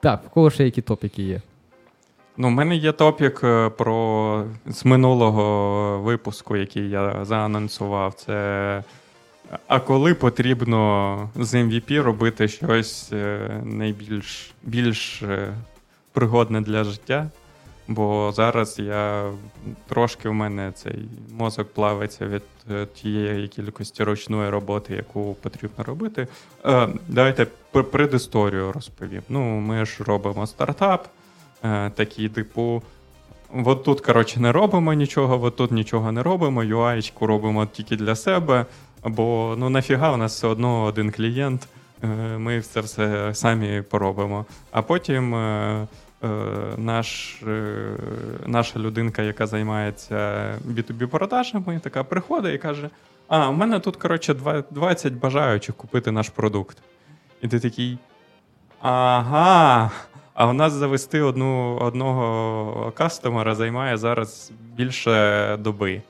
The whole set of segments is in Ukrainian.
Так, в кого ще які топіки є? Ну, в мене є топік е, про з минулого випуску, який я заанонсував. Це а коли потрібно з MVP робити щось е, найбільш більш е, пригодне для життя. Бо зараз я трошки в мене цей мозок плавиться від тієї кількості ручної роботи, яку потрібно робити. Давайте предісторію розповім. Ну, ми ж робимо стартап. Е, такі, типу, от тут, коротше, не робимо нічого, от тут нічого не робимо, UI робимо тільки для себе. Бо ну нафіга у нас все одно один клієнт, е, ми це все самі поробимо. А потім е, наш, наша людинка, яка займається B2B-продажами, така приходить і каже: А, у мене тут коротше, 20 бажаючих купити наш продукт. І ти такий. Ага. А у нас завести одну, одного кастомера займає зараз більше доби.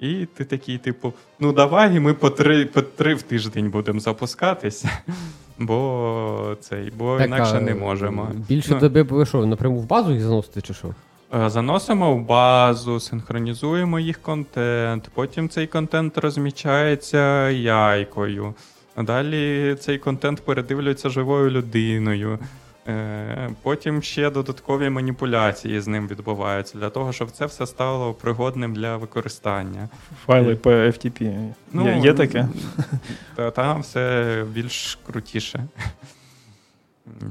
І ти такий, типу, ну давай ми по три по три в тиждень будемо запускатися, бо цей, бо так, інакше не можемо. Більше ну, доби ви що, напряму в базу їх заносите, чи що? Е, заносимо в базу, синхронізуємо їх контент, потім цей контент розмічається яйкою. А далі цей контент передивлюється живою людиною. Е, потім ще додаткові маніпуляції з ним відбуваються для того, щоб це все стало пригодним для використання. Файли по FTP. Ну, є, є таке? Та, Там все більш крутіше.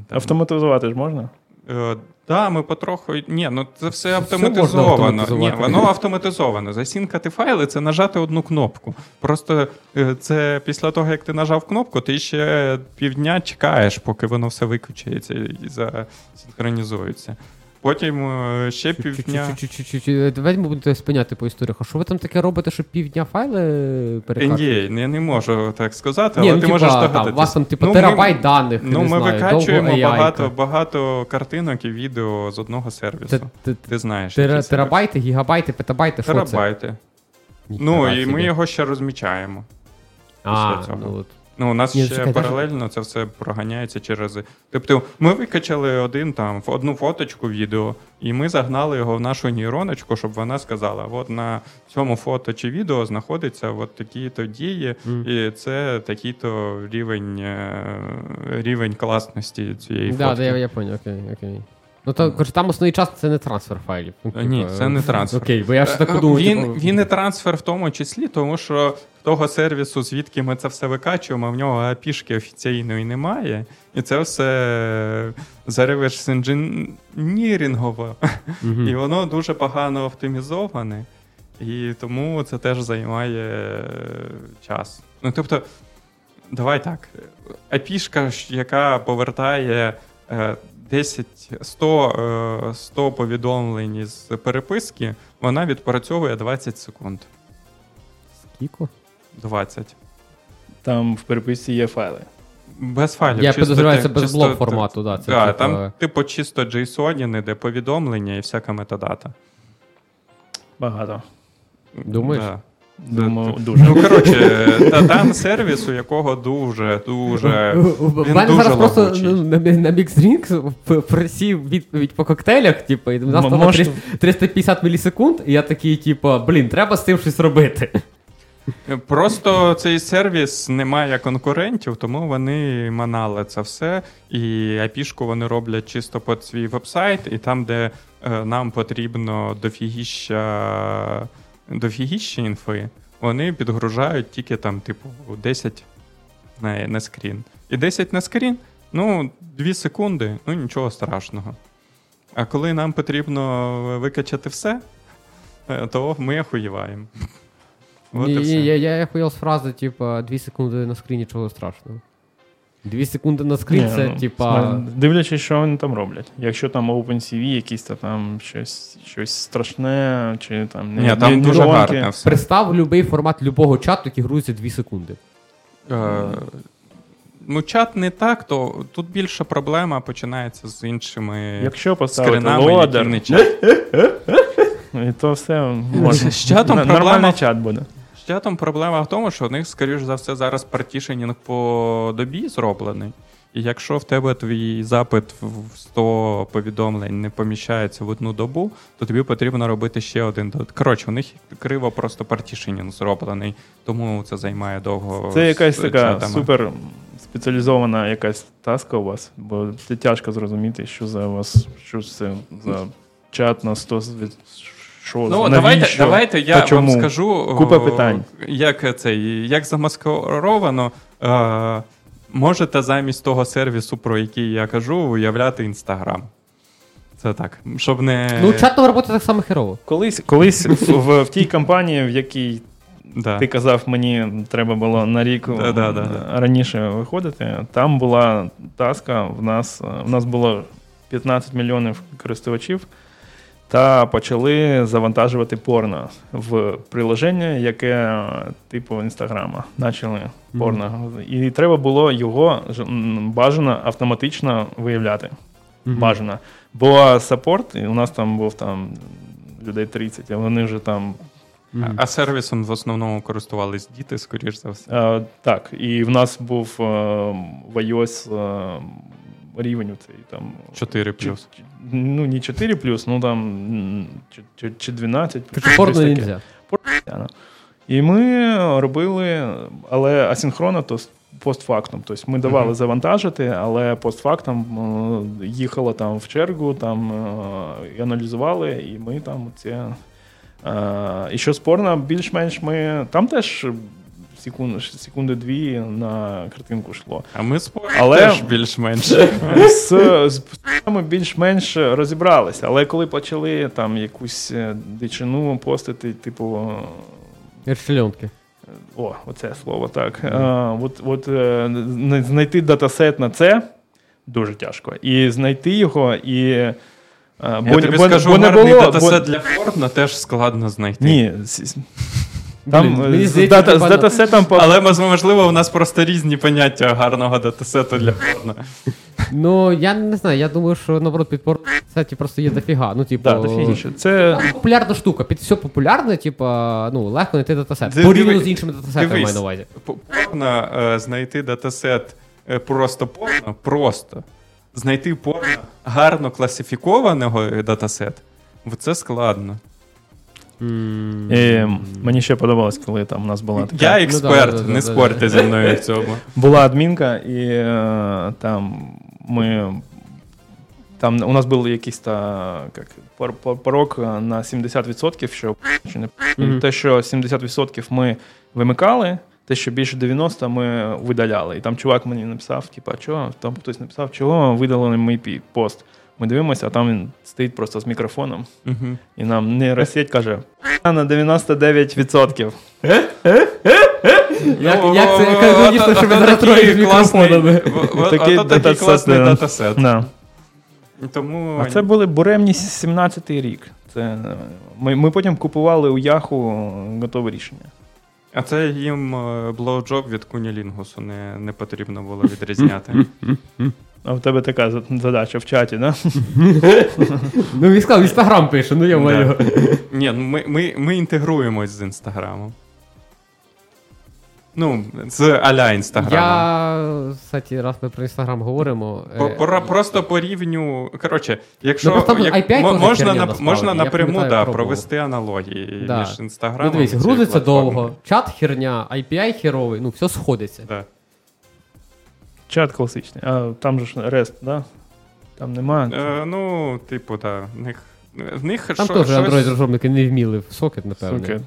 Автоматизувати ж можна? Так, ми потроху. Ні, ну це все автоматизовано. Все Ні, Воно автоматизовано. Засінкати файли це нажати одну кнопку. Просто е, це після того, як ти нажав кнопку, ти ще півдня чекаєш, поки воно все виключається і засинхронізується. Потім е, ще півдня. Давайте ми будемо спиняти по історіях. А що ви там таке робите, щоб півдня файли перекачувати? Ні, я не можу так сказати, але ну, ти можеш догадатися. У вас там типу, терабайт даних. Ну, ми викачуємо багато багато картинок і відео з одного сервісу. Ти знаєш. Терабайти, гігабайти, петабайти, що це? Терабайти. Ну, і ми його ще розмічаємо. А, ну, Ну, у нас Ні, ще чекай, паралельно це все проганяється через. Тобто, ми викачали один там одну фоточку відео, і ми загнали його в нашу нейроночку, щоб вона сказала: от на цьому фото чи відео знаходиться от такі-то дії, mm. і це такий-то рівень е, рівень класності цієї да, фотки. Так, да, я поняв, окей, окей. Ну, то коротше, там основний час це не трансфер файлів. Ну, Ні, типу, це не трансфер. Окей, бо я ж так думаю. Він типу... він не трансфер в тому числі, тому що того сервісу, звідки ми це все викачуємо, в нього апішки офіційної немає. І це все за реверс інженірінгово. І воно дуже погано оптимізоване. І тому це теж займає час. Ну, тобто, давай так. Апішка, яка повертає. Е, 10 100 100 повідомлень з переписки, вона відпрацьовує 20 секунд. Скільки? 20. Там в переписці є файли. Без файлів. Я підозрюю, це без блок формату. Да, це да, типу... Там, типу, чисто JSON, де повідомлення і всяка метадата. Багато. Думаєш? Да. Думаю, дуже. Ну, коротше, там сервіс, у якого дуже, дуже. У мене зараз просто ну, на MixDrinks просів відповідь по коктейлях, типу, і у нас там 350 мілісекунд, і я такий, типу, блін, треба з цим щось робити. Просто цей сервіс не має конкурентів, тому вони манали це все. І апішку вони роблять чисто під свій вебсайт, і там, де е, нам потрібно дофігіща дофігіща інфи, вони підгружають тільки там, типу, 10 на, на скрін. І 10 на скрін, ну, 2 секунди, ну нічого страшного. А коли нам потрібно викачати все, е, то ми охуєваємо. Вот і, і, я я охуєв з фрази, типу, 2 секунди на скріні, нічого страшного. Дві секунди на скрін, це ну, типа. Дивлячись, що вони там роблять. Якщо там OpenCV, якісь там щось щось страшне, чи там не Ні, там дуже гарно все. Представ будь-який формат любого чату, який грузиться 2 секунди. Е, Ну, чат не так, то тут більше проблема починається з іншими Якщо поставити лодер, не чат. І то все можна. З чатом Нормальний чат буде чатом проблема в тому, що у них, скоріш за все, зараз партішенінг по добі зроблений. І якщо в тебе твій запит в 100 повідомлень не поміщається в одну добу, то тобі потрібно робити ще один. Коротше, у них криво просто партішенінг зроблений, тому це займає довго. Це якась така супер спеціалізована якась таска у вас, бо це тяжко зрозуміти, що за вас, що це за чат на 100 що, Ну, давайте давайте я вам скажу, Купа питань. як це, як замаскировано. Е, можете замість того сервісу, про який я кажу, уявляти Інстаграм. Це так. щоб не... Ну, чат роботи так само херово. Колись колись в, в тій компанії, в якій да. ти казав, мені треба було на рік да, да, раніше виходити, там була таска, в нас, в нас було 15 мільйонів користувачів та почали завантажувати порно в приложення, яке типу інстаграма. Почали порно. Mm-hmm. І треба було його бажано автоматично виявляти. Mm-hmm. Бажано. Бо саппорт, у нас там був там людей 30, а вони вже там. Mm-hmm. А сервісом в основному користувались діти, скоріш за все. А, Так, і в нас був а, в iOS а, рівень цей там 4 плюс. Чи, ну, не 4 плюс, ну там чи, чи 12 плюс. Порно нельзя. І ми робили, але асинхронно, то постфактум. Тобто ми давали uh-huh. завантажити, але постфактум їхало там в чергу, там і аналізували, і ми там це. І що спорно, більш-менш ми там теж секунд, секунди дві на картинку йшло. А ми з але теж більш-менш з, з ми більш-менш розібралися. Але коли почали там якусь е, дичину постити, типу. Ершельонки. О, оце слово так. Mm. А, от, от е, Знайти датасет на це дуже тяжко. І знайти його і. Я бо, тобі бо, скажу, бо не було, датасет бо... для Фордна теж складно знайти. Ні, там Блін, з, дата, з датасетом Але можливо, у нас просто різні поняття гарного датасету для порно. Ну, я не знаю, я думаю, що наоборот під порно сайті просто є дофіга. Ну, типу, да, дофігіше. Це популярна штука. Під все популярне, типу, ну, легко знайти датасет. Порівняно з іншими датасетами маю на увазі. Порно е, знайти датасет е, просто порно, просто. Знайти порно гарно класифікованого датасет, це складно. Mm. І Мені ще подобалось, коли там у нас була така. Я експерт, ну, да, да, не да, спорте зі мною в цьому. Була адмінка, і е, там ми. Там у нас був якийсь та, як, порог на 70%, що не mm-hmm. те, що 70% ми вимикали, те, що більше 90% ми видаляли. І там чувак мені написав: типа, чого? Там хтось написав, чого видалили мій пост. Ми дивимося, а там він стоїть просто з мікрофоном, і нам нейросеть каже: на 99%. Як це канонічно, що він ретроїть з мікрофонами? Такий класний датасет. Тому... А це були буремні 17-й рік. Це, Ми ми потім купували у Яху готове рішення. А це їм блоуджоб від Кунілінгусу не не потрібно було відрізняти. А в тебе така задача в чаті, да? Ну, він сказав, інстаграм пише, ну я маю. Ні, ну ми ми, ми інтегруємось з інстаграмом. Ну, з аля інстаграмом. Я, кстати, раз ми про інстаграм говоримо. По, Просто по рівню. Коротше, якщо ну, можна можна напряму да, провести аналогії між інстаграмом. Ну, дивись, грузиться довго, чат херня, IPI херовий, ну, все сходиться. Да. Чат класичний. А там же ж REST, да? Там немає. Е, ну, типу, так. В них, в них Там теж щось... Android-розробники не вміли в сокет, напевно. Сокет.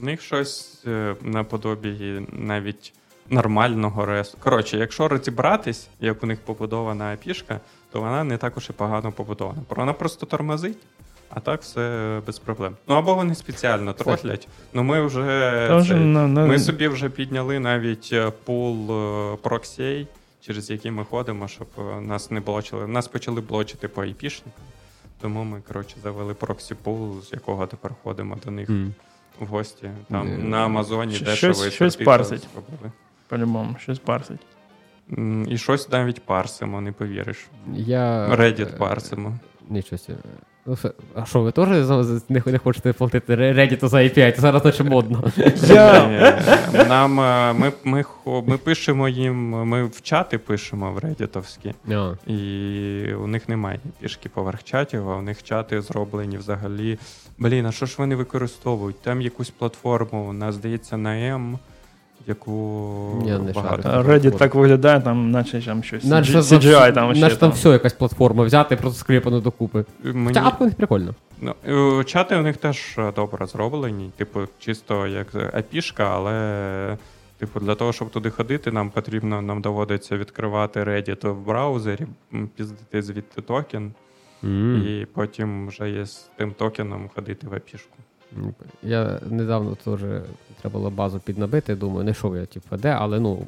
В них щось е, наподобі навіть нормального REST. Коротше, якщо розібратись, як у них побудована апішка, то вона не також і погано побудована. Вона просто тормозить. А так все без проблем. Ну або вони спеціально тротлять. Ну ми вже це, на, на... ми собі вже підняли навіть е, пул е, проксей, через які ми ходимо, щоб е, нас не блочили. Нас почали блочити по IP-шникам, тому ми коротше завели проксі пул, з якого тепер ходимо до них mm. в гості. Там mm. на Амазоні Щ- дешево щось, щось парсить. По-любому, щось парсить. І щось навіть парсимо, не повіриш. Я... Reddit парсимо. Нічого. Ну, а що, ви теж не, хочете платити Reddit за API? Це зараз наче модно. Нам, Ми ми, ми пишемо їм, ми в чати пишемо в Redditовські, і у них немає пішки поверх чатів, а у них чати зроблені взагалі. Блін, а що ж вони використовують? Там якусь платформу, у нас здається, на M яку Я не багато. Reddit так виглядає, там наче там щось. Наче CGI там ще. Наче там все якась платформа взяти і просто скріпано докупи. Мені... Хоча апки у них прикольно. Ну, Чати у них теж е, добре зроблені, типу, чисто як апішка, але. Типу, для того, щоб туди ходити, нам потрібно, нам доводиться відкривати Reddit в браузері, піздити звідти токен, mm. і потім вже є з тим токеном ходити в апішку. Я недавно теж треба було базу піднабити, думаю, не йшов я типу, де, але ну,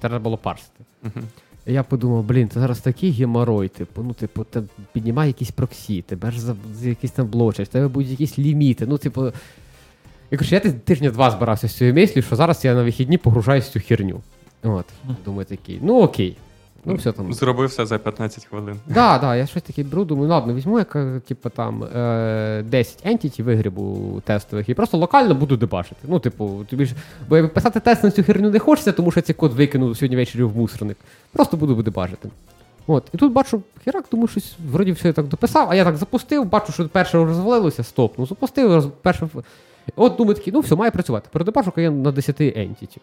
треба було парсити. Uh-huh. Я подумав, блін, це зараз такий геморой, типу, ну, типу, ти піднімай якісь проксі, тебе ж за, за якісь там блочать, тебе будуть якісь ліміти. Ну, типу. І коротше, я тижня два збирався з цією мислю, що зараз я на вихідні погружаюсь в цю хірню. От, Думаю, такий, ну окей. Ну, все там. Зробив все за 15 хвилин. Так, да, да, я щось таке беру, думаю, ладно, візьму, як, типу, там, е, 10 ентіті вигрібу тестових і просто локально буду дебашити. Ну, типу, тобі ж. Бо писати тест на цю херню не хочеться, тому що цей код викинув сьогодні ввечері в мусорник. Просто буду дебажити. От, І тут бачу, херак, тому щось вроді все я так дописав, а я так запустив, бачу, що перше розвалилося, стоп. Ну, запустив, перше. От думаю такий, ну все, має працювати. Передебажу я на 10 ентіті.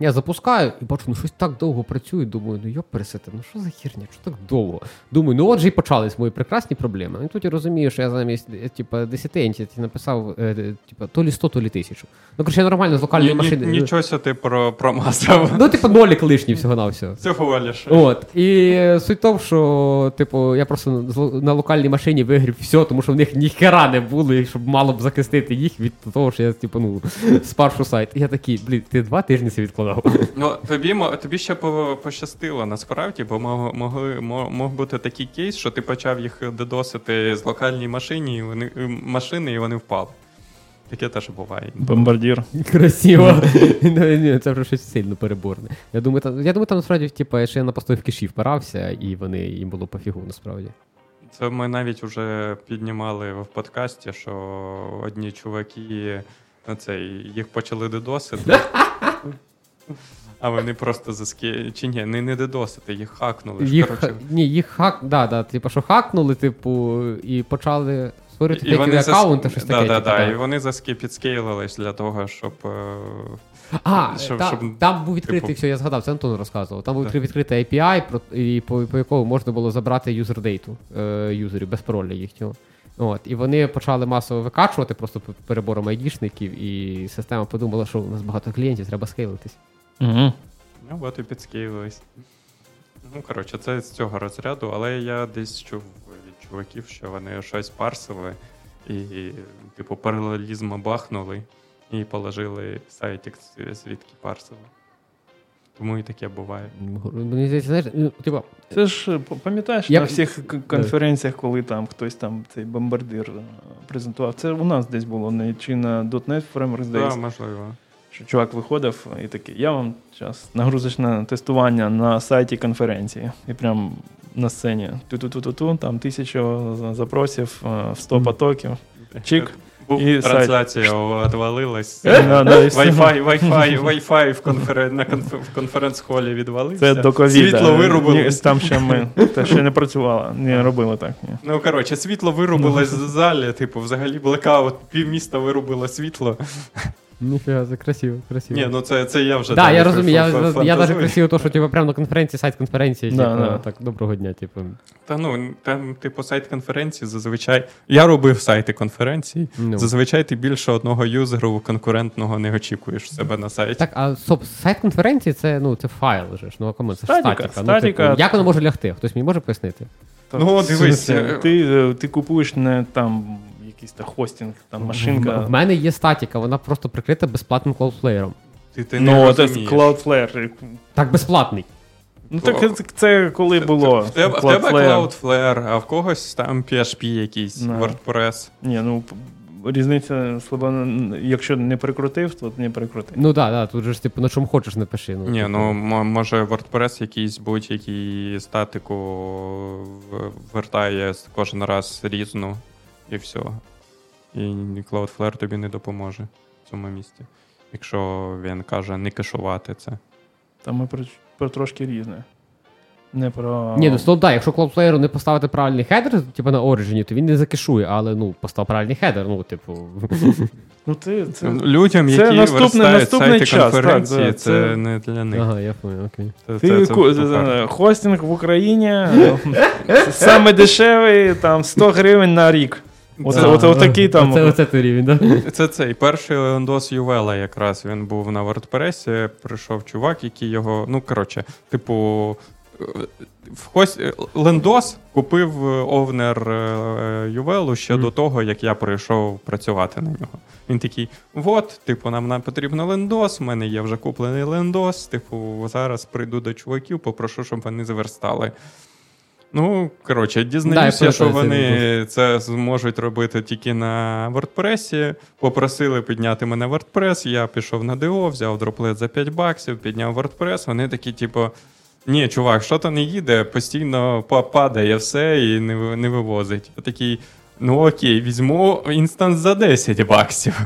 Я запускаю і бачу, ну щось так довго працює. Думаю, ну йоп пересити, ну що за херня, що так довго? Думаю, ну от же і почались мої прекрасні проблеми. І тут я розумію, що я замість е, типу, 10 ентіті написав е, типу, то лі 100, то лі 1000. Ну, коротше, я нормально з локальної ні, машини. Нічого ти про промазав. Ну, типу, нолік лишній всього на всього. Цього лише. От. І суть в тому, що, типу, я просто на локальній машині вигрів все, тому що в них ніхера не було, щоб мало б захистити їх від того, що я, типу, ну, спаршу сайт. І я такий, блін, ти два тижні це відкладав сказав. Ну, Тобі тобі ще пощастило насправді, бо мог, могли, мог бути такий кейс, що ти почав їх додосити з локальної машини, і вони, машини, і вони впали. Таке теж буває. Бомбардір. Красиво. Ну, це вже щось сильно переборне. Я думаю, там, я думаю, там насправді, типу, я на постой в киші впирався, і вони їм було пофігу насправді. Це ми навіть вже піднімали в подкасті, що одні чуваки оце, їх почали додосити. А вони просто заскі... Чи ні, не не дедосити, їх хакнули. Їх, коротше. Ні, їх хак, да, да, типу, що хакнули, типу, і почали створювати такі аккаунти, щось таке. Да, да, типу, І вони заски підскейлились для того, щоб. Е, а, щоб, та, щоб, там був відкритий, типу... все, я згадав, це Антон розказував. Там був да. відкритий API, про, і по, по якому можна було забрати юзер-дейту е, юзерів без пароля їхнього. От, І вони почали масово викачувати просто перебором айдішників, і система подумала, що у нас багато клієнтів, треба скейлитись. Угу. Ну, от і підскейлились. Ну, коротше, це з цього розряду, але я десь чув від чуваків, що вони щось парсили і, типу, паралелізм бахнули і положили сайтик, звідки парсили. Тому і таке буває. Мені здається, знаєш, ну, типу, Це ж пам'ятаєш я... на всіх конференціях, коли там хтось там цей бомбардир е, презентував. Це у нас десь було, не чи на .NET Framework, здається. Так, можливо що чувак виходив і такий, я вам зараз нагрузочне тестування на сайті конференції. І прям на сцені ту-ту-ту-ту-ту, там тисячу запросів, 100 потоків. Чик. І трансляція відвалилась. Wi-Fi Wi-Fi, Wi-Fi в, конференц-холі відвалився. Це до ковіда. Світло вирубилось. Там ще ми ще не працювало, не робили так. Ну, коротше, світло вирубилось в залі, типу, взагалі блекаут, півміста вирубило світло. Ніфіга, це красиво, красиво. Ні, ну це це я вже. Да, я розумію, я я навіть красиво, то, що типу, прямо на конференції, сайт конференції, да, типу, да. так, доброго дня, типу. Та ну, там, типу, сайт конференції зазвичай. Я робив сайти конференції. Ну. Зазвичай ти більше одного юзеру конкурентного не очікуєш в себе на сайті. Так, а стоп, сайт конференції це ну, це файл же ж. Ну, кому це статіка. статіка. Ну, типу, як воно може лягти? Хтось мені може пояснити? Ну, дивись. Е, ти ти купуєш не там якийсь та хостінг, там машинка. В мене є статіка, вона просто прикрита безплатним Cloudflare. Ти, ти Ну, це Cloudflare. Так, безплатний. Ну, так це коли було. В тебе Cloudflare, а в когось там PHP якийсь, WordPress. Ні, ну. Різниця слаба, якщо не прикрутив, то не прикрутив. Ну так, да, тут же ж типу на чому хочеш напиши. Ну, Ні, типу. ну може WordPress якийсь будь-який статику вертає кожен раз різну. І все. І Cloudflare тобі не допоможе в цьому місці. Якщо він каже не кешувати це. Та ми про, про трошки різне. Не про... Ні, ну то, да, якщо Cloudflare не поставити правильний хедер, типу на Origin, то він не закешує, але ну, постав правильний хедер, ну, типу. Ну, ти, це... Людям, це які наступний, наступний сайти час, конференції, так, це, це не для них. Ага, я понял, окей. Це, Ти це, ку- це, хостинг в Україні саме дешевий, там 100 гривень на рік. Оце, Да. оце, отакий там. Оце, оце той рівень, да? Це цей перший лендос Ювела, якраз він був на WordPress, прийшов чувак, який його. Ну, коротше, типу. е, В хось лендос купив овнер е, Ювелу ще Мгм. до того, як я прийшов працювати на нього. Він такий: от, типу, нам, нам потрібно лендос, в мене є вже куплений лендос. Типу, зараз прийду до чуваків, попрошу, щоб вони зверстали. Ну, коротше, дізнаюся, Да, що вони це зможуть робити тільки на WordPress. Попросили підняти мене WordPress. Я пішов на ДО, взяв дроплет за 5 баксів, підняв WordPress. Вони такі, типу. Ні, чувак, що то не їде, постійно падає все і не, не вивозить. Я такий, ну окей, візьму інстанс за 10 баксів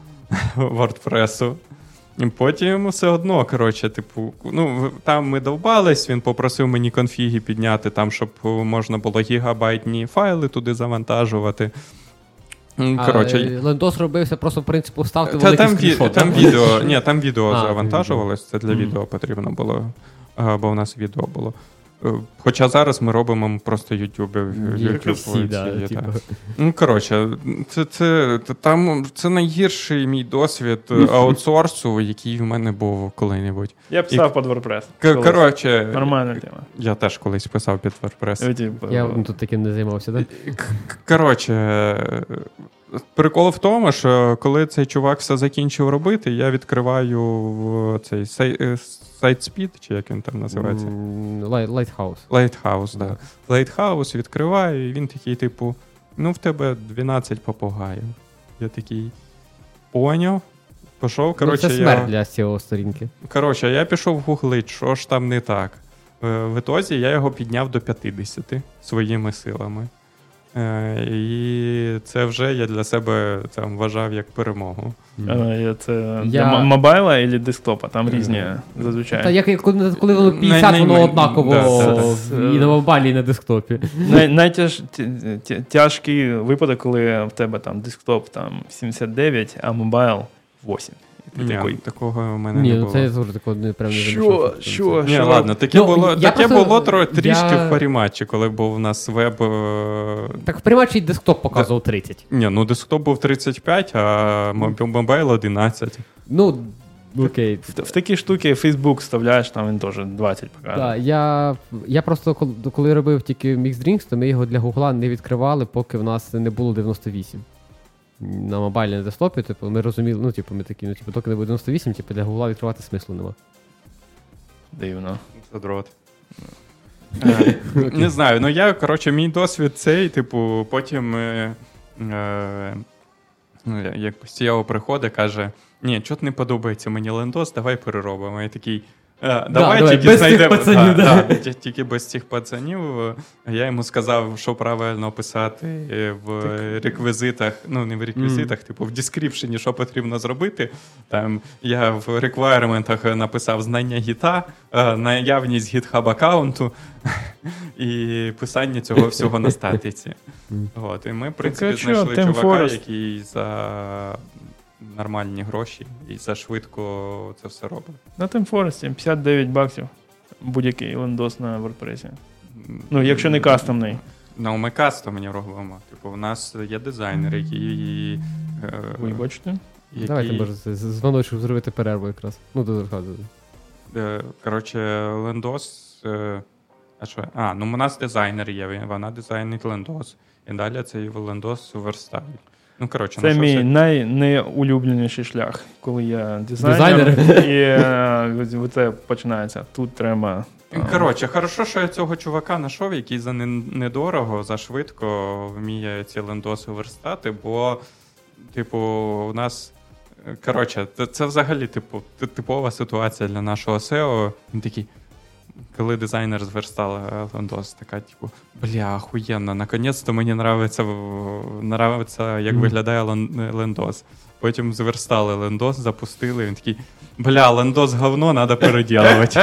WordPress. І потім все одно, коротше, типу, ну, там ми довбались, він попросив мені конфіги підняти, там, щоб можна було гігабайтні файли туди завантажувати. Коротше, Лендос робився просто в принципі вставити та, великий там, скріншот. там відео, ні, там відео А, завантажувалось, це для відео потрібно було, бо у нас відео було. Е, Хоча зараз ми робимо просто YouTube. YouTube всі, да, ці, типу. Ну, коротше, це, це, це, там, це найгірший мій досвід е, аутсорсу, який в мене був коли-небудь. Я писав під WordPress. К- Коротше, Нормальна тема. я теж колись писав під WordPress. Ну, типу, Я ну, тут таким не займався, так? Коротше, е, прикол в тому, що коли цей чувак все закінчив робити, я відкриваю в цей е, SiteSpeed, чи як він там називається? Lighthouse. Lighthouse, да. Lighthouse відкриваю, і він такий, типу, ну, в тебе 12 попугаїв. Я такий. Поняв. Пішов, Ну, коротше, це я. для цього сторінки. Коротше, я пішов гуглить, що ж там не так. Е, В ітозі я його підняв до 50 своїми силами. Е, І це вже я для себе там вважав як перемогу. е, я Це Я- для мобайла або десктопа, там різні зазвичай. Та як коли, коли воно 50, Най- воно най- однаково да, да, да. і на мобайлі, і на десктопі. Най, найтяж, тяжкий випадок, коли в тебе там десктоп там 79, а мобайл 8. Ти Ні, такий, такого в мене Ні, не ну було. це я завжди такого не прям не Що? Що? Ні, ладно, таке Ну, було, я таке просто- було тро, трішки я- в паріматчі, коли був у нас веб. е, Так в примачі десктоп показував 30. Ні, ну десктоп був 35, а моб- мобайл 11. Ну, окей. в, в такі штуки Facebook вставляєш, там він теж 20 показує. Да, я, я просто коли, коли робив тільки Mixed Drinks, то ми його для Гугла не відкривали, поки в нас не було 98. На мобайлі на десктопі, типу, ми розуміли, ну, типу, ми такі, ну, типу, доки не буде 98, типу, для Гугла відкривати смислу нема. Дивно. Це дрот. Е, Не знаю, ну я, коротше, мій досвід цей, типу, потім е, е, ну, як постійно приходить, каже: ні, чого не подобається мені лендос, давай переробимо. Я такий. «Е, Давай давай, тільки без цих знайдемо пацанів, да, да. да, тільки без цих пацанів. Я йому сказав, що правильно писати е, в реквізитах, ну не в реквізитах, типу в дескріпшені, що потрібно зробити. Там я в реквайрементах написав знання гіта, е, наявність гітхаб аккаунту і писання цього всього на статиці. От, і ми, в принципі, знайшли чувака, який за нормальні гроші і за швидко це все робить. На TeamForest 59 баксів. Будь-який лендос на WordPress. Ну, якщо не кастомний. Ну, ми кастомні робимо. Типу, у нас є дизайнери, які. е, Ви бачите? які Давайте, може, дзвоночок зробити перерву якраз. Ну, до розказу. е, коротше, лендос. е, А що? А, ну у нас дизайнер є, вона дизайнить лендос. І далі цей лендос верстають. Ну, коротше, Це мій все- найнеулюбленіший шлях, коли я дизайнер, Дизайнер. і е, це починається. Тут треба. е, Коротше, хорошо, що я цього чувака знайшов, який за недорого, за швидко вміє ці лендоси верстати, бо, типу, у нас. е, Коротше, це, це взагалі, типу, типова ситуація для нашого SEO. Він такий. Коли дизайнер зверстала Лендос, така, типу, бля, охуєнно, наконець-то мені нравиться, нравиться як виглядає Лендос. Потім зверстали лендос, запустили. Він такий, бля, лендос говно, треба переділувати.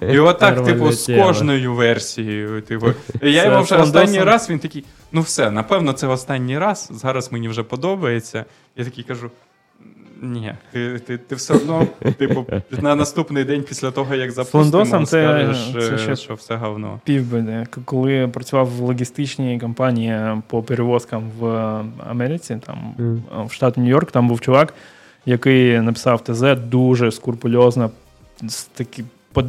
І отак, типу, з кожною версією. Типу. Я йому вже останній раз він такий, ну все, напевно, це останній раз. Зараз мені вже подобається. Я такий кажу: ні, ти ти, ти все одно, типу, на наступний день після того, як запустимо, скажеш, це ще що все говно. Півбеди. Коли працював в логістичній компанії по перевозкам в Америці, там mm. в штат Нью-Йорк, там був чувак, який написав ТЗ дуже скурпульозно, такі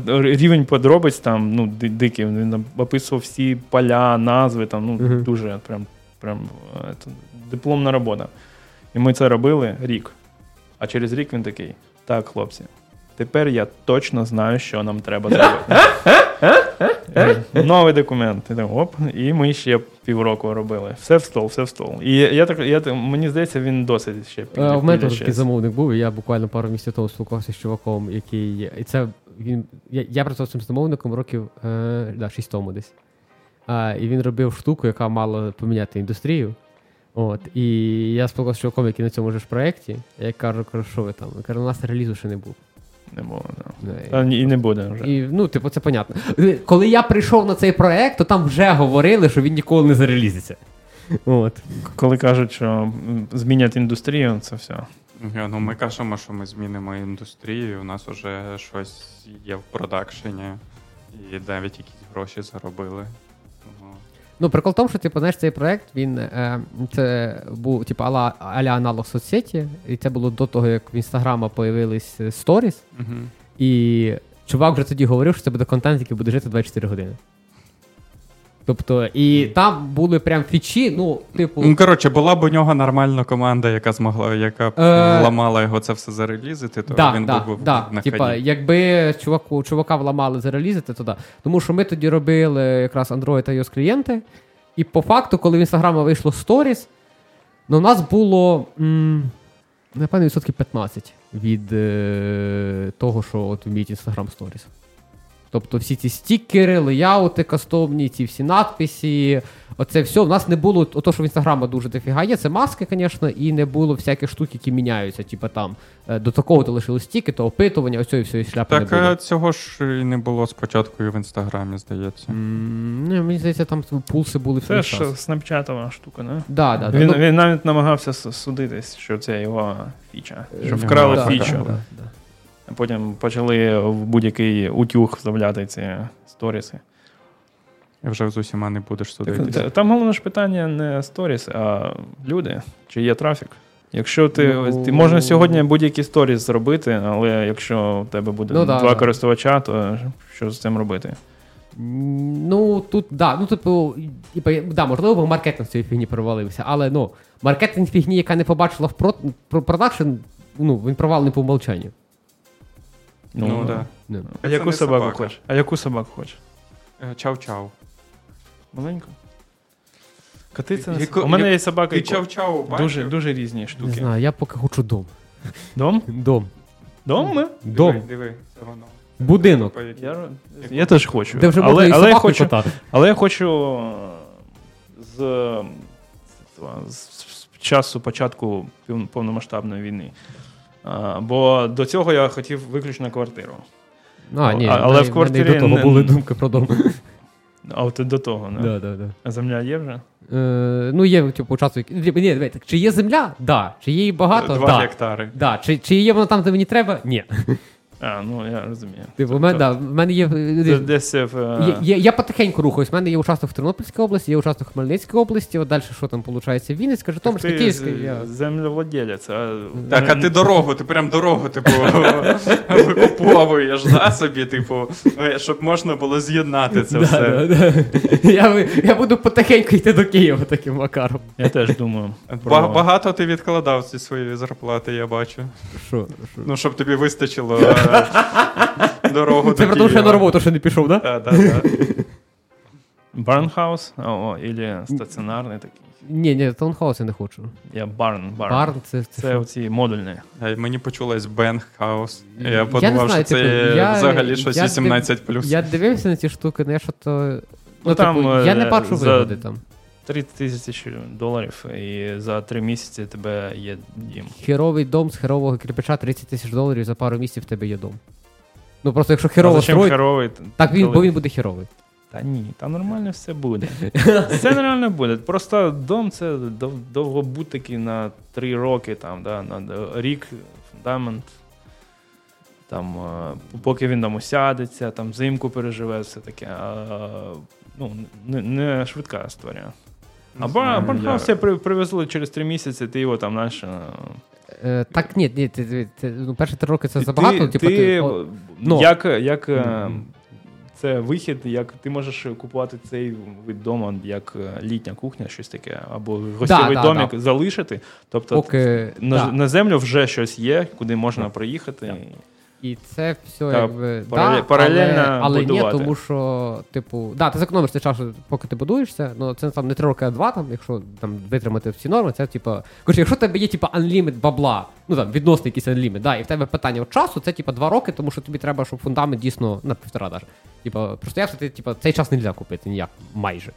рівень подробиць там ну, дикий. Він описував всі поля, назви, там, ну, mm-hmm. дуже прям, прям це, дипломна робота. І ми це робили рік. А через рік він такий: так, хлопці, тепер я точно знаю, що нам треба зробити. Новий документ. І, так, оп, і ми ще півроку робили. Все в стол, все в стол. І я так, я, мені здається, він досить ще під, У мене такий замовник був, і я буквально пару місяців тому спілкувався з чуваком, який. І це він. Я я працював з цим замовником років е, да, 6 тому десь. А, І він робив штуку, яка мала поміняти індустрію. От, І я спілкувався з чуваком, який на цьому ж проєкті. Я кажу, кажу, що ви там? Я кажу, у нас релізу ще не було. Не було, да. І не буде вже. І, Ну, типу, це понятно. Коли я прийшов на цей проєкт, то там вже говорили, що він ніколи не зарелізиться. От. Коли кажуть, що змінять індустрію, це все. Ну, Ми кажемо, що ми змінимо індустрію, у нас вже щось є в продакшені, і навіть якісь гроші заробили. Ну, прикол в тому, що типу, знаєш, цей проект він е, це був типу, аля, аля аналог соцсеті, і це було до того, як в інстаграма появились сторіс. Uh-huh. І чувак вже тоді говорив, що це буде контент, який буде жити 24 години. Тобто, і там були прям фічі, ну, типу. Ну, коротше, була б у нього нормальна команда, яка змогла, яка б е... ламала його це все зарелізити, то да, він да, був да. на Типа. Якби чуваку, чувака вламали зарелізити, то да. Тому що ми тоді робили якраз Android та iOS клієнти. І по факту, коли в інстаграма вийшло Stories, ну, у нас було. М- Напевно, відсотків 15 від е, того, що от вміють Instagram Stories. Тобто всі ці стікери, леяути кастомні, ці всі надписи, оце все. У нас не було, ото, що в інстаграма дуже дофіга є, це маски, звісно, і не було всяких штук, які міняються. Типу там е, до такого то лишили стіки, то опитування, ось цієї всієї шляпи. Так не було. цього ж і не було спочатку і в інстаграмі, здається. Mm, не, Мені здається, там пулси були Це ж снапчатова штука, не? Да, да, він, да. він навіть намагався судитись, що це його фіча, що вкрали да, фічу. Да, да, Потім почали в будь-який утюг вставляти ці сторіси. І вже з усіма не будеш судитися. Там головне ж питання не сторіс, а люди, чи є трафік. Якщо ти ну... ти можна сьогодні будь-які сторіс зробити, але якщо у тебе буде ну, два да, користувача, то що з цим робити? Ну, тут, да, ну, типу, да, можливо, маркетинг цієї фігні провалився, але ну, маркетинг фігні, яка не побачила в продакшн, ну, він провалений по умолчанню. Ну, ну да. Не. А яку собаку собака. хочеш? А яку собаку хочеш? Е, чау-чау. Маленьку? Коти це не У мене є собака і чау-чау бачив? Дуже, дуже різні штуки. Не знаю, я поки хочу дом. Дом? Дом. Дом? ми? Дом. Диви, диви, це воно. Будинок. Я, я теж хочу. Де вже але, але, я хочу але я хочу з, з, з часу початку повномасштабної війни. А, Бо до цього я хотів виключно квартиру. А, ні, Але не, в квартирі. Не до того не... були думки про дом. А от до того, не? Да, да, да. А земля є вже? Е, Ну, є, типу, часу. Ні, дивіться, чи є земля? Так. Да. Чи є її багато? Два да. гектари. Да. Чи, чи є вона там, де мені треба? Ні. А, ну я розумію. Типу, тобто, да, в мене є. Це десь в... Є, є, Я потихеньку рухаюсь. У мене є участок в Тернопільській області, є участок в Хмельницькій області, от далі що там виходить? Вінницька, Житомирська, Київська. Я... Землевладелець. А... Так, а ти дорогу, ти прям дорогу, типу, викуповуєш да, собі, типу, щоб можна було з'єднати це все. Я я буду потихеньку йти до Києва таким макаром. Я теж думаю. Багато ти відкладав ці свої зарплати, я бачу. Що? Ну, щоб тобі вистачило. дорогу. Це тому, що я на роботу ще не пішов, так? Так, так, так. Barnhouse, о, или стаціонарний такий. Ні, ні, таунхаус я не хочу. Я barn. Barn, barn це це, це оці модульні. Мені почулось Бенгхаус. Я подумав, що це типу, я, взагалі щось я 18 плюс. Я дивився на ці штуки, не що то. Ну, ну там, типу, я не бачу вигоди там. 30 тисяч доларів, і за три місяці тебе є дім. Херовий дом з херового кирпича 30 тисяч доларів за пару місяців в тебе є дом. Ну просто якщо херово строїть, херовий, так він, бо він буде херовий. Та ні, там нормально все буде. Все нормально буде. Просто дом це довгобутики на три роки, там, да, на рік, фундамент. Там, Поки він там осядеться, там зимку переживе, все таке. А, ну, Не не швидка історія. А Барнхаус я... привезли через три місяці, ти його там знаєш, Е, Так, ні, ні, ти, ти, ти, ну, перші три роки це забагато. Ти, типу, ти, ти, о, ну, Як як mm-hmm. це вихід, як ти можеш купувати цей вид дому, як е, літня кухня, щось таке, або гостєвий да, домик да, залишити. Тобто Поки, на, на землю вже щось є, куди можна проїхати. І це все Та, якби паралель, да, паралельно але, але ні, тому що, типу, да, ти зекономиш цей час, поки ти будуєшся, ну це там не три роки, а два, там, якщо там витримати всі норми, це типу. Коротше, якщо в тебе є типу, unlimit бабла, ну там відносно якийсь unlimit, да, і в тебе питання часу, це типу два роки, тому що тобі треба, щоб фундамент дійсно на півтора даже. Типу, просто якщо ти, типу, цей час не можна купити ніяк майже.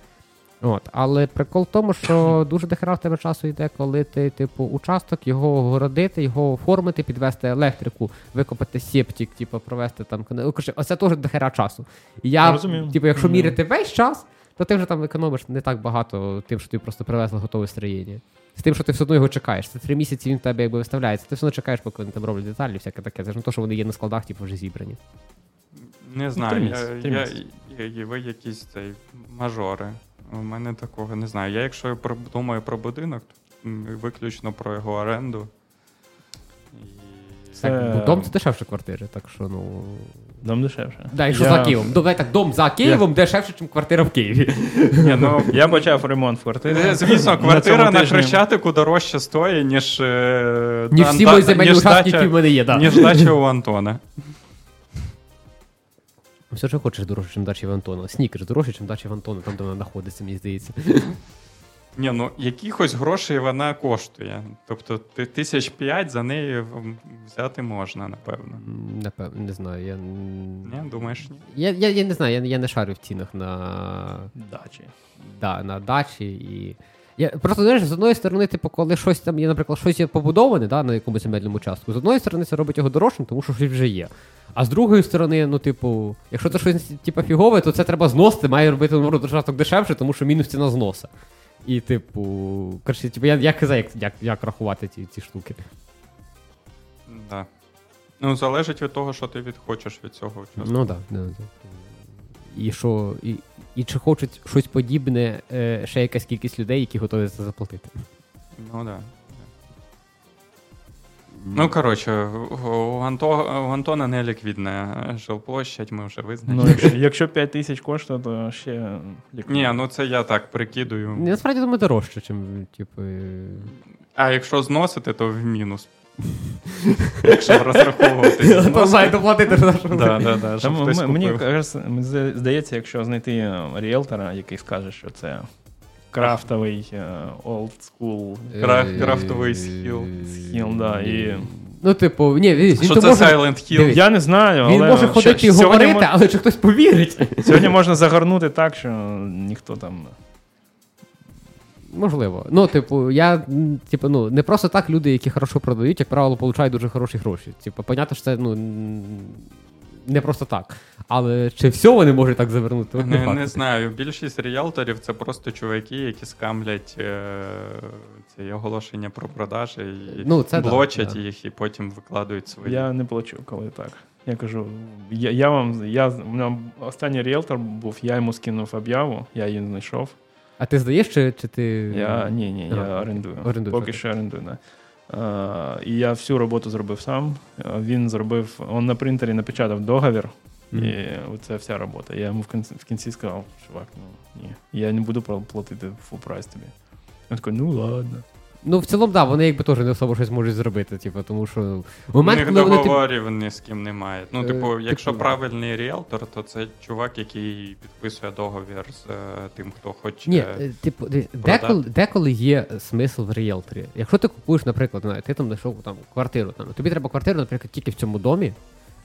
От, Але прикол в тому, що дуже дохера в тебе часу йде, коли ти, типу, участок, його огородити, його оформити, підвести електрику, викопати септик, типу, провести там Короче, Оце теж дохера часу. І я, Розумію. типу, якщо міряти весь час, то ти вже там економиш не так багато тим, що ти просто привезли готове строєння. З тим, що ти все одно його чекаєш. Це три місяці він в тебе якби виставляється. Ти все одно чекаєш, поки вони там роблять деталі, всяке таке. Це ж не то, що вони є на складах, типу, вже зібрані. Не знаю, я, я, я, я, ви якісь цей мажори. У мене такого не знаю. Я, якщо думаю про будинок, то виключно про його оренду. Це... Так, ну, Дом це дешевше квартири, так що ну. Дом дешевше. Да, якщо я... за Києвом. Давай так, дом за Києвом я... дешевше, ніж квартира в Києві. Ні, ну, Я почав ремонт квартири. Е, звісно, квартира на, на Хрещатику дорожче стоїть, ніж. Е, ніж всі мої земельні участки, які в мене є, да. Ніж дача у Антона. Все ж хочеш дорожче, ніж дачі в Антона. Снікер дорожче, ніж дачі в Антона, там де вона знаходиться, мені здається. Ні, ну якихось грошей вона коштує. Тобто тисяч п'ять за неї взяти можна, напевно. Напевно, не знаю. Я Ні, думаєш, ні? Я я, я не знаю, я я не шарю в цінах на дачі. Да, на дачі і. Я Просто знаєш, з одної сторони, типу, коли щось там є, наприклад, щось є побудоване да, на якомусь земельному участку, з одної сторони, це робить його дорожчим, тому що щось вже є. А з другої сторони, ну, типу, якщо це щось типу, фігове, то це треба зносити, має робити наоборот, участок дешевше, тому що мінус ціна зноса. І, типу, коротше, типу, я я казав, як як, як рахувати ці ці штуки. Да. Ну, залежить від того, що ти відхочеш від цього участку. Ну так. Да, да, да. І що, і, і чи хочуть щось подібне е, ще якась кількість людей, які готові це заплатити. Ну так. Да. Ну, коротше, у, Анто, у Антона не ліквідна жилплощадь, ми вже визначили. Ну, Якщо якщо 5 тисяч коштує, то ще ліквідна. Ні, ну це я так прикидую. Насправді думаю, дорожче, ніж, типу. А якщо зносити, то в мінус. Якщо розраховувати. доплатити Мені здається, якщо знайти ріелтора, який скаже, що це крафтовий old school. Крафтовий схіл. Схіл, да. І... Ну, типу, ні, він, Що це може... Silent Hill? Я не знаю. Він але... може ходити і говорити, мож... але чи хтось повірить. Сьогодні можна загорнути так, що ніхто там. Можливо. Ну, типу, я, типу, ну, не просто так люди, які хорошо продають, як правило, получають дуже хороші гроші. Типу, понятно, що це ну, не просто так. Але чи все вони можуть так завернути? Не, не, не знаю. Більшість ріалторів це просто чуваки, які скамлять е, ці оголошення про продажі і ну, це блочать да, їх, і потім викладають свої. Я не плачу, коли так. Я кажу, я я вам я у мене останній ріелтор був, я йому скинув об'яву, я її знайшов. А ти здаєш, чи чи ти. Я, Ні, ні, я орендую. орендую Поки що орендую. Да. Uh, і я всю роботу зробив сам. Він зробив, він на принтері напечатав договір, mm-hmm. і це вся робота. Я йому в кінці, в кінці сказав, чувак, ну ні, я не буду платити full price тобі. Він такий, ну ладно. Ну, в цілому, да, вони якби теж не особо щось можуть зробити, типу, тому що момент, У них коли договорів вони, ні з ким не мають. Ну, типу, е, якщо типу, правильний ріелтор, то це чувак, який підписує договір з е, тим, хто хоче. Ні, е, типу, деколи, деколи є смисл в ріелторі. Якщо ти купуєш, наприклад, не, ти там знайшов там квартиру, там, тобі треба квартиру, наприклад, тільки в цьому домі.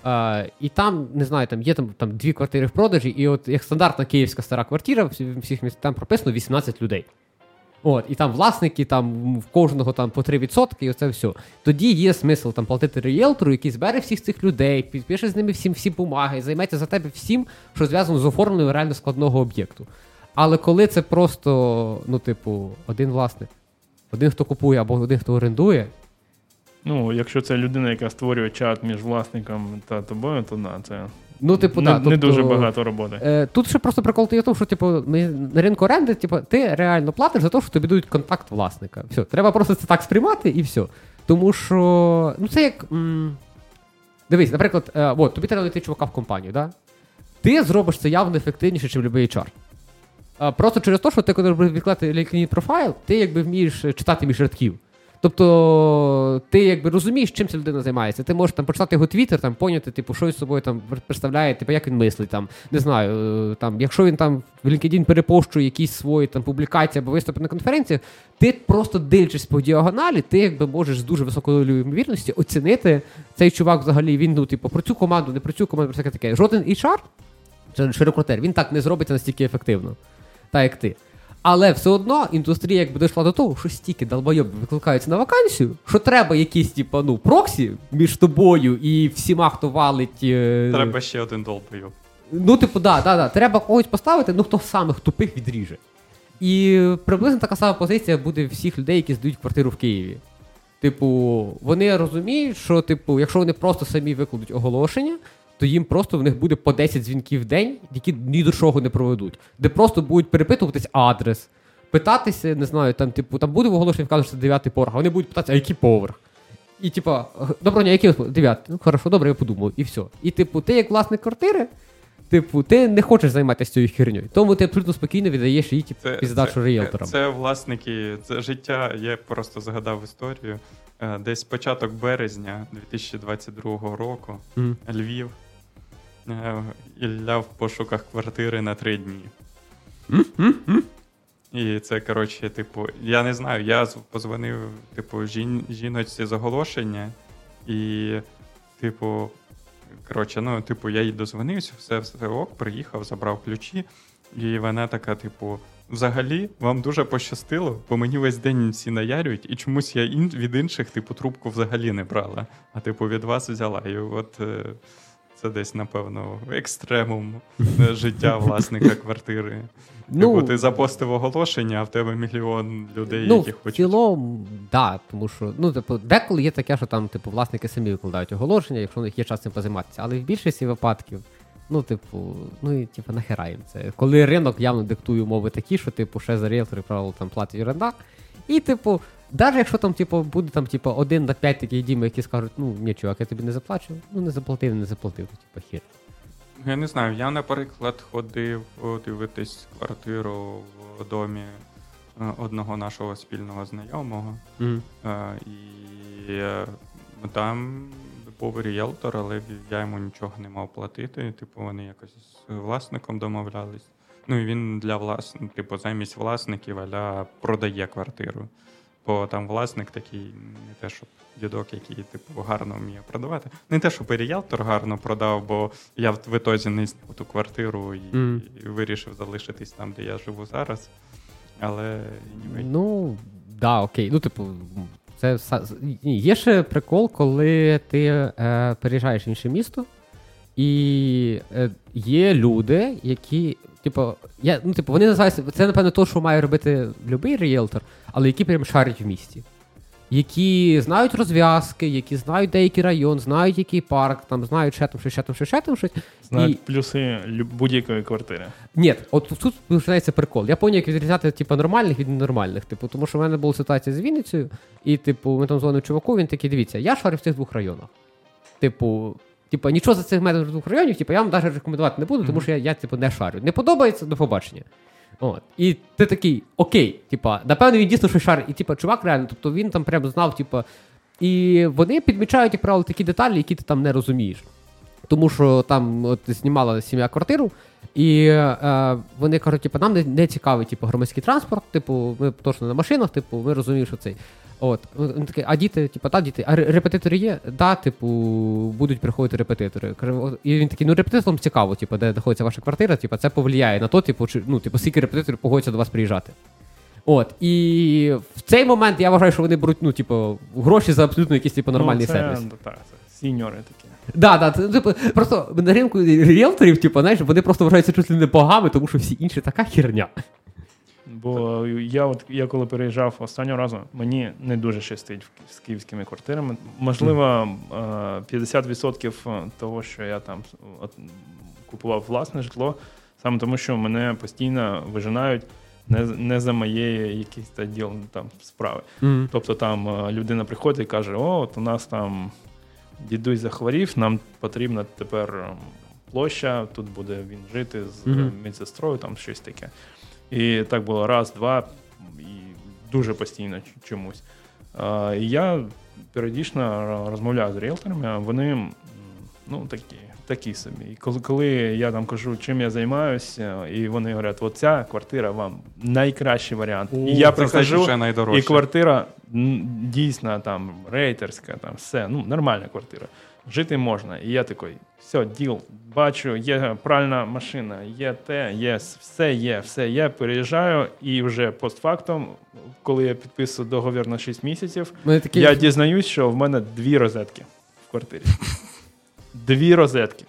Uh, і там, не знаю, там є там, там дві квартири в продажі, і от як стандартна київська стара квартира, в всіх міст там прописано 18 людей. От, І там власники, там в кожного там по 3%, і оце все. Тоді є смисл там платити ріелтору, який збере всіх цих людей, підпише з ними всім всі бумаги, займеться за тебе всім, що зв'язано з оформленням реально складного об'єкту. Але коли це просто, ну, типу, один власник, один, хто купує або один, хто орендує. Ну, якщо це людина, яка створює чат між власником та тобою, то на це Ну, типу, не, да, тобто, не дуже багато роботи. Е, Тут ще просто прикол є в тому, що типу, на ринку оренди, типу, ти реально платиш за те, що тобі дають контакт власника. Все, треба просто це так сприймати і все. Тому що, ну це як. М- Дивись, наприклад, е, от, тобі треба знайти чувака в компанію, да? Ти зробиш це явно ефективніше, ніж будь-який HR. Е, просто через те, що ти, коли відкладати LinkedIn профайл, ти якби вмієш читати між рядків. Тобто ти якби розумієш, чим ця людина займається. Ти можеш там почитати його твіттер, там поняти, типу, що з собою там представляє, типу, як він мислить. Там, Не знаю, е, там, якщо він там в LinkedIn перепощує якісь свої там публікації або виступи на конференціях, ти просто дивлячись по діагоналі, ти якби можеш з дуже високою ймовірністю оцінити цей чувак взагалі. Він ну, типу, про цю команду, не про цю команду, про всяке таке. Жоден HR, чи рекрутер, він так не зробить настільки ефективно, так як ти. Але все одно індустрія якби дійшла до того, що стільки долбойобів викликаються на вакансію, що треба якісь, типу, ну, проксі між тобою і всіма, хто валить. Е... Треба ще один долбойоб. Ну, типу, да, да, да. Треба когось поставити, ну хто самих тупих відріже. І приблизно така сама позиція буде всіх людей, які здають квартиру в Києві. Типу, вони розуміють, що, типу, якщо вони просто самі викладуть оголошення, то їм просто в них буде по 10 дзвінків в день, які ні до чого не проведуть, де просто будуть перепитуватись адрес, питатися, не знаю, там, типу, там буде в оголошенні вказано, що це дев'ятий поверх, а вони будуть питатися, а який поверх? І, типу, доброго дня, який дев'ятий? Ну, хорошо, добре, я подумав, і все. І, типу, ти як власник квартири. Типу, ти не хочеш займатися цією хернею, тому ти абсолютно спокійно віддаєш її типу, піздачу ріелторам. Це, це власники, це життя. Я просто згадав історію. Е, десь початок березня 2022 року mm. Львів. Е, Ілля в пошуках квартири на три дні. І це, коротше, типу, я не знаю, я позвонив, типу, жін, жіночці з оголошення, і, типу, коротше, ну, типу, я їй дозвонився, все все ок, приїхав, забрав ключі, і вона така, типу, взагалі, вам дуже пощастило, бо мені весь день всі наярюють, і чомусь я ін, від інших, типу, трубку взагалі не брала. А типу, від вас взяла. І от. Е, це десь, напевно, екстремум життя власника квартири. Ну, типу, ти запостив оголошення, а в тебе мільйон людей, ну, які хочуть. В цілому, да, тому що ну, типу, деколи є таке, що там типу, власники самі викладають оголошення, якщо у них є час цим позайматися. Але в більшості випадків, ну, типу, ну і типу, нахера їм це. Коли ринок явно диктує умови такі, що типу, ще за ріелтори правило там платять орендар. І, типу, навіть якщо там, типу, буде там, типу, один на п'ять таких дім, які скажуть, ну ні, чувак, я тобі не заплачу, ну не заплатив, не заплатив, типу, хір. Я не знаю, я, наприклад, ходив дивитись квартиру в домі е, одного нашого спільного знайомого. Mm. І е, там був ріелтор, але я йому нічого не мав платити. Типу, вони якось з власником домовлялись. Ну і він для власників, типу, замість власників аля продає квартиру. Бо там власник такий, не те, щоб дідок, який типу гарно вміє продавати. Не те, щоб і ріелтор гарно продав, бо я в ітозі не зняв ту квартиру і, mm. і вирішив залишитись там, де я живу зараз. Але ну да, окей. Ну, типу, це є ще прикол, коли ти е, переїжджаєш в інше місто, і е, є люди, які Типу, я, ну, типу, вони називаються, це, напевно, те, що має робити будь-який ріелтор, але які прям шарять в місті. Які знають розв'язки, які знають деякий район, знають який парк, там знають ще там, що ще там, що ще там щось. Знають і... плюси будь-якої квартири. Ні, от тут починається прикол. Я поняв, як відрізняти типу, нормальних від ненормальних. Типу, тому що в мене була ситуація з Вінницею, і, типу, ми там дзвонив чуваку, він такий, дивіться, я шарю в цих двох районах. Типу, Типа, нічого за цих метрів двох районів, типу, я вам навіть рекомендувати не буду, тому що я, я типу, не шарю. Не подобається до побачення. От. І ти такий, окей, типа, напевно, він дійсно що шарить. І типа, чувак реально, тобто він там прямо знав, типа. І вони підмічають, як правило, такі деталі, які ти там не розумієш. Тому що там от знімала сім'я квартиру, і е, вони кажуть, типу, нам не, не цікавий типу, громадський транспорт, типу, ми точно на машинах, типу, ми розуміємо, що цей. От, він такий, а діти, типу, та діти, а репетитори є? Да, типу, будуть приходити репетитори. І він такий, ну репетиторам цікаво, типу, де знаходиться ваша квартира, типу, це повлияє на то, типу, чи, ну, типу, скільки репетиторів погодяться до вас приїжджати. От, і в цей момент я вважаю, що вони беруть, ну, типу, гроші за абсолютно якийсь типу, нормальний ну, це, сервіс. Так, це сіньори такі. Да, да, це, типу, просто на ринку ріелторів, типу, знаєш, вони просто вважаються чуть ли не богами, тому що всі інші така херня. Бо я от я коли переїжджав останнього разу, мені не дуже щастить з київськими квартирами. Можливо, 50% того, що я там купував власне житло, саме тому, що мене постійно вижинають не не за моєї якісь та діл там справи. Mm-hmm. Тобто там людина приходить і каже: О, от у нас там дідусь захворів, нам потрібна тепер площа, тут буде він жити з mm-hmm. медсестрою, там щось таке. І так було раз, два, і дуже постійно чомусь. А, І я періодично розмовляю з ріелторами, вони ну, такі такі собі. І коли коли я там кажу, чим я займаюся, і вони говорять, оця квартира вам найкращий варіант. О, і я прихожу, і квартира дійсно там рейтерська, там все, ну, нормальна квартира. Жити можна. І я такий, все, діл, бачу, є пральна машина, є те, є, все є, все є. Переїжджаю, і вже постфактом, коли я підписую договір на 6 місяців, такі... я дізнаюсь, що в мене дві розетки в квартирі. Дві розетки.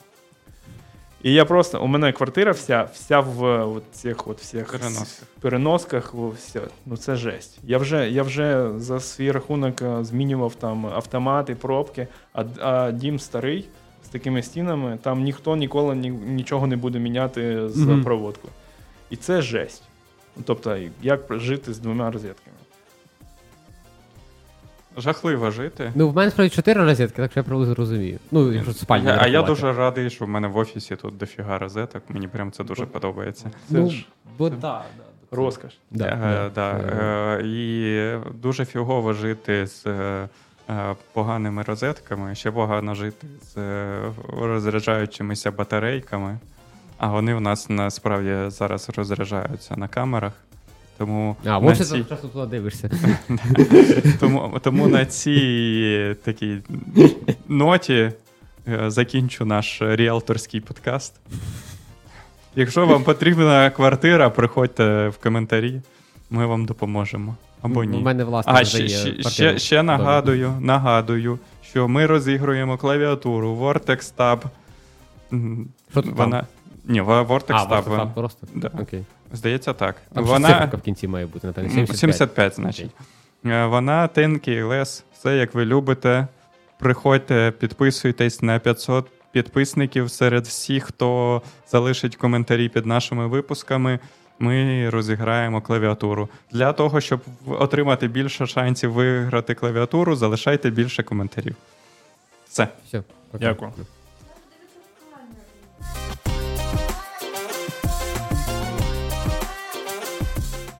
І я просто, у мене квартира вся вся в от цих от всіх переносках. переносках все. Ну це жесть. Я вже я вже за свій рахунок е, змінював там автомати, пробки, а а дім старий з такими стінами, там ніхто ніколи ні, нічого не буде міняти з mm-hmm. проводкою. І це жесть. Тобто, як жити з двома розетками. Жахливо жити. Ну, в мене справді чотири розетки, так що я приблизно розумію. Ну, якщо спальня. А я дуже радий, що в мене в офісі тут дофіга розеток. Мені прям це дуже подобається. Це ну, ж бо, да, да, розкаш. Да, е, да, е, І дуже фігово жити з е, поганими розетками. Ще погано жити з розряджаючимися батарейками. А вони в нас насправді зараз розряджаються на камерах. Тому а, на ці... часто туди дивишся. тому, тому на цій такій ноті е, закінчу наш ріалторський подкаст. Якщо вам потрібна квартира, приходьте в коментарі, ми вам допоможемо. Або ні. У мене власне а ще, ще, ще нагадую, нагадую, що ми розігруємо клавіатуру Vortex Tab. Вона... Ні, Vortex а, Tab. Vortex просто? Да. Окей. Здається, так. Там Вона... в кінці має бути, Наталі. 75, 75 значить. Okay. Вона тенкий лес, все як ви любите. Приходьте, підписуйтесь на 500 підписників серед всіх, хто залишить коментарі під нашими випусками. Ми розіграємо клавіатуру. Для того, щоб отримати більше шансів виграти клавіатуру, залишайте більше коментарів. Все. Все. Дякую.